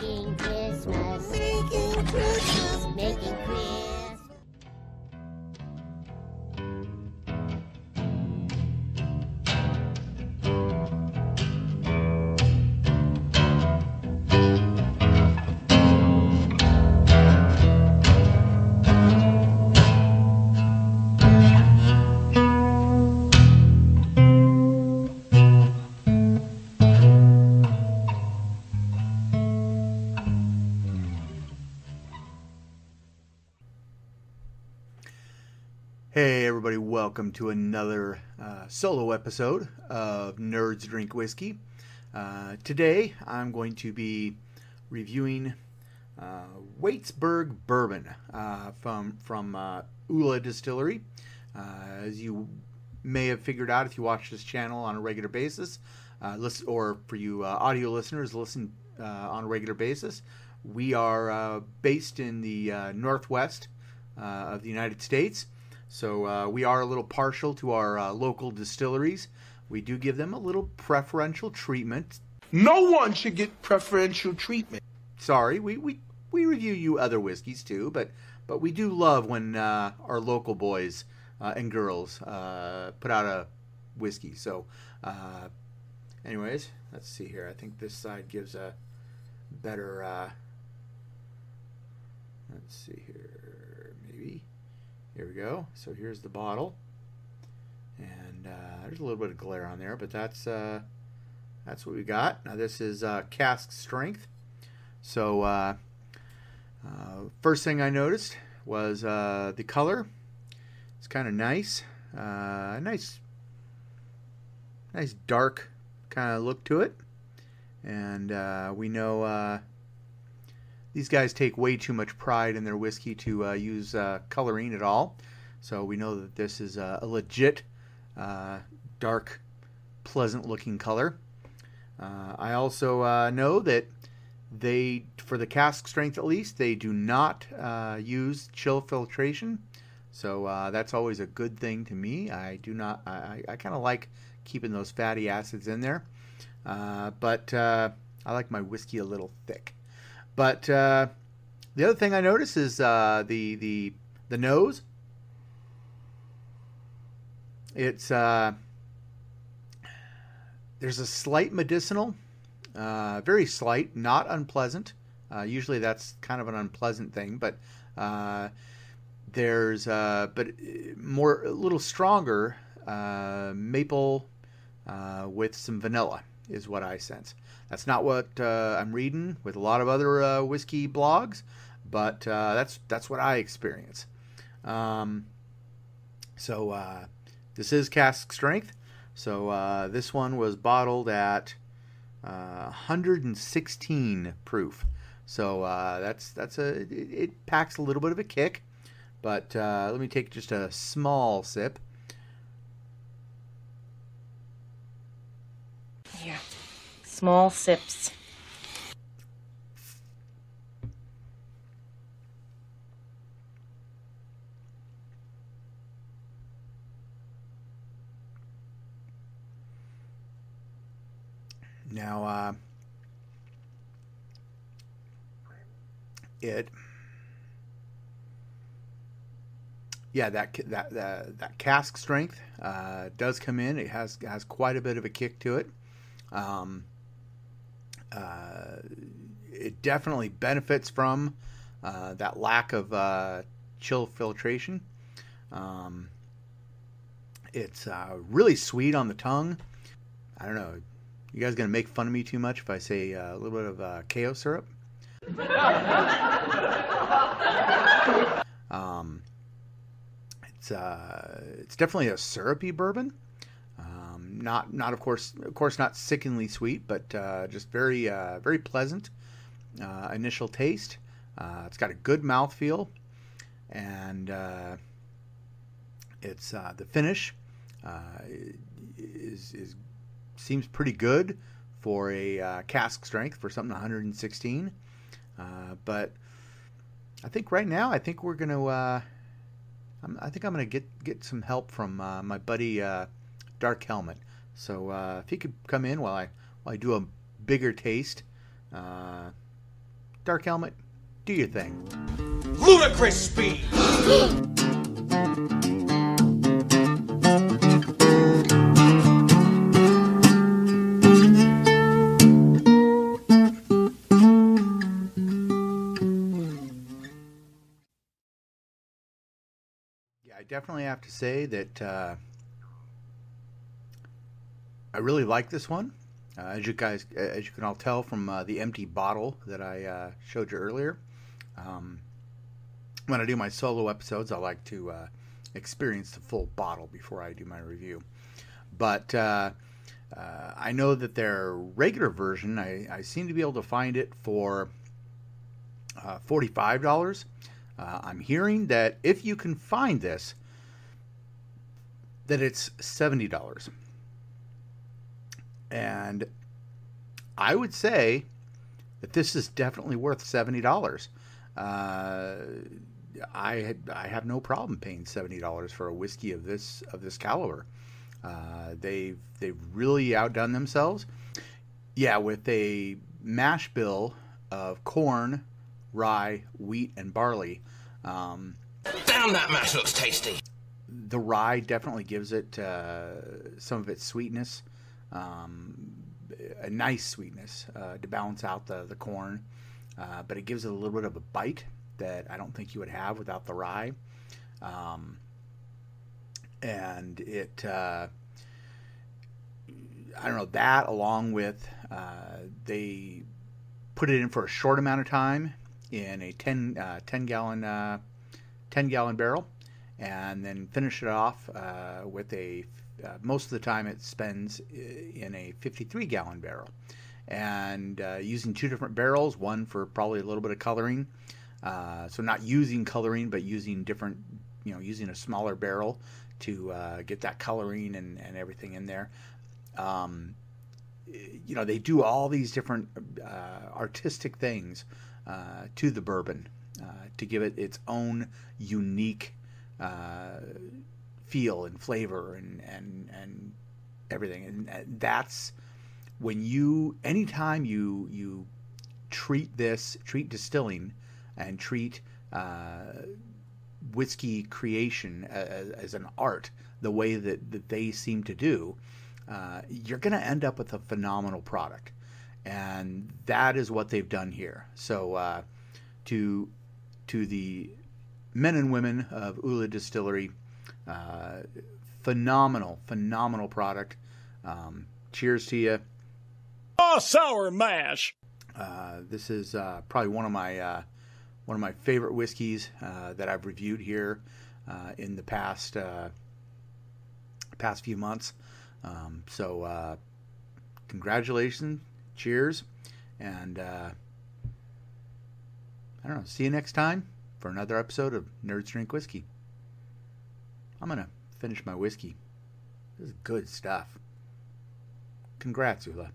Making Christmas. Making Christmas. Hey, everybody, welcome to another uh, solo episode of Nerds Drink Whiskey. Uh, today, I'm going to be reviewing uh, Waitsburg Bourbon uh, from, from uh, Oola Distillery. Uh, as you may have figured out if you watch this channel on a regular basis, listen, or for you audio listeners, listen on a regular basis, we are based in the northwest of the United States. So uh, we are a little partial to our uh, local distilleries. We do give them a little preferential treatment. No one should get preferential treatment. Sorry, we, we, we review you other whiskeys too, but but we do love when uh, our local boys uh, and girls uh, put out a whiskey. So, uh, anyways, let's see here. I think this side gives a better. Uh, let's see here, maybe. Here we go. So here's the bottle, and uh, there's a little bit of glare on there, but that's uh, that's what we got. Now this is uh, cask strength. So uh, uh, first thing I noticed was uh, the color. It's kind of nice, uh, nice, nice dark kind of look to it, and uh, we know uh, these guys take way too much pride in their whiskey to uh, use uh, coloring at all. So we know that this is a legit, uh, dark, pleasant-looking color. Uh, I also uh, know that they, for the cask strength at least, they do not use chill filtration. So uh, that's always a good thing to me. I do not. I, I kind of like keeping those fatty acids in there, uh, but uh, I like my whiskey a little thick. But uh, the other thing I notice is uh, the the the nose. It's uh, there's a slight medicinal, uh, very slight, not unpleasant. Uh, usually that's kind of an unpleasant thing, but uh, there's but more a little stronger maple with some vanilla is what I sense. That's not what uh, I'm reading with a lot of other uh, whiskey blogs, but uh, that's that's what I experience. Um, so uh, this is cask strength. So uh, this one was bottled at uh, 116 proof. So uh, that's that's a it, it packs a little bit of a kick. But uh, let me take just a small sip. Here. Small sips. Now, uh, it, yeah, that that that, that cask strength uh, does come in. It has has quite a bit of a kick to it. Um, uh, it definitely benefits from uh, that lack of uh, chill filtration. Um, it's uh, really sweet on the tongue. I don't know. You guys gonna make fun of me too much if I say uh, a little bit of Karo syrup? um, it's it's definitely a syrupy bourbon. Not not of course of course not sickeningly sweet, but uh, just very uh, very pleasant uh, initial taste. Uh, it's got a good mouthfeel, and uh, it's the finish is is seems pretty good for a cask strength for something 116. Uh, but I think right now, I think we're gonna. I'm, I think I'm gonna get get some help from uh, my buddy uh, Dark Helmet. So uh, if he could come in while I while I do a bigger taste, uh, Dark Helmet, do your thing. Ludicrous speed. Yeah, I definitely have to say that uh, I really like this one. Uh, as you guys, as you can all tell from uh, the empty bottle that I uh, showed you earlier, um, when I do my solo episodes, I like to uh, experience the full bottle before I do my review. But uh, uh, I know that their regular version, I, I seem to be able to find it for forty-five dollars. I'm hearing that if you can find this, that it's seventy dollars, and I would say that this is definitely worth seventy dollars. Uh, I had, I have no problem paying seventy dollars for a whiskey of this of this caliber. Uh, they've they've really outdone themselves. Yeah, with a mash bill of corn, rye, wheat, and barley. Um, Damn, that mash looks tasty. the rye definitely gives it uh, some of its sweetness, um, a nice sweetness uh, to balance out the the corn, uh, but it gives it a little bit of a bite that I don't think you would have without the rye. Um, and it, uh, I don't know that along with uh, they put it in for a short amount of time in a 10, uh, 10 gallon uh, 10 gallon barrel and then finish it off uh, with a uh, most of the time it spends in a 53 gallon barrel. And uh, using two different barrels one for probably a little bit of coloring uh, so not using coloring but using different you know using a smaller barrel to uh, get that coloring and, and everything in there. Um, you know they do all these different uh, artistic things to the bourbon to give it its own unique uh, feel and flavor and and and everything. And uh, that's when you anytime you you treat this treat distilling and treat uh, whiskey creation as, as an art the way that, that they seem to do uh, you're going to end up with a phenomenal product. And that is what they've done here. So uh, to to the men and women of Oola Distillery. Uh, phenomenal, phenomenal product. Um, cheers to you. Oh, sour mash. Uh, this is uh, probably one of my uh, one of my favorite whiskeys uh, that I've reviewed here uh, in the past uh, past few months. Um, so, uh, congratulations, cheers, and uh, I don't know. See you next time for another episode of Nerds Drink Whiskey. I'm gonna finish my whiskey. This is good stuff. Congrats, Oola.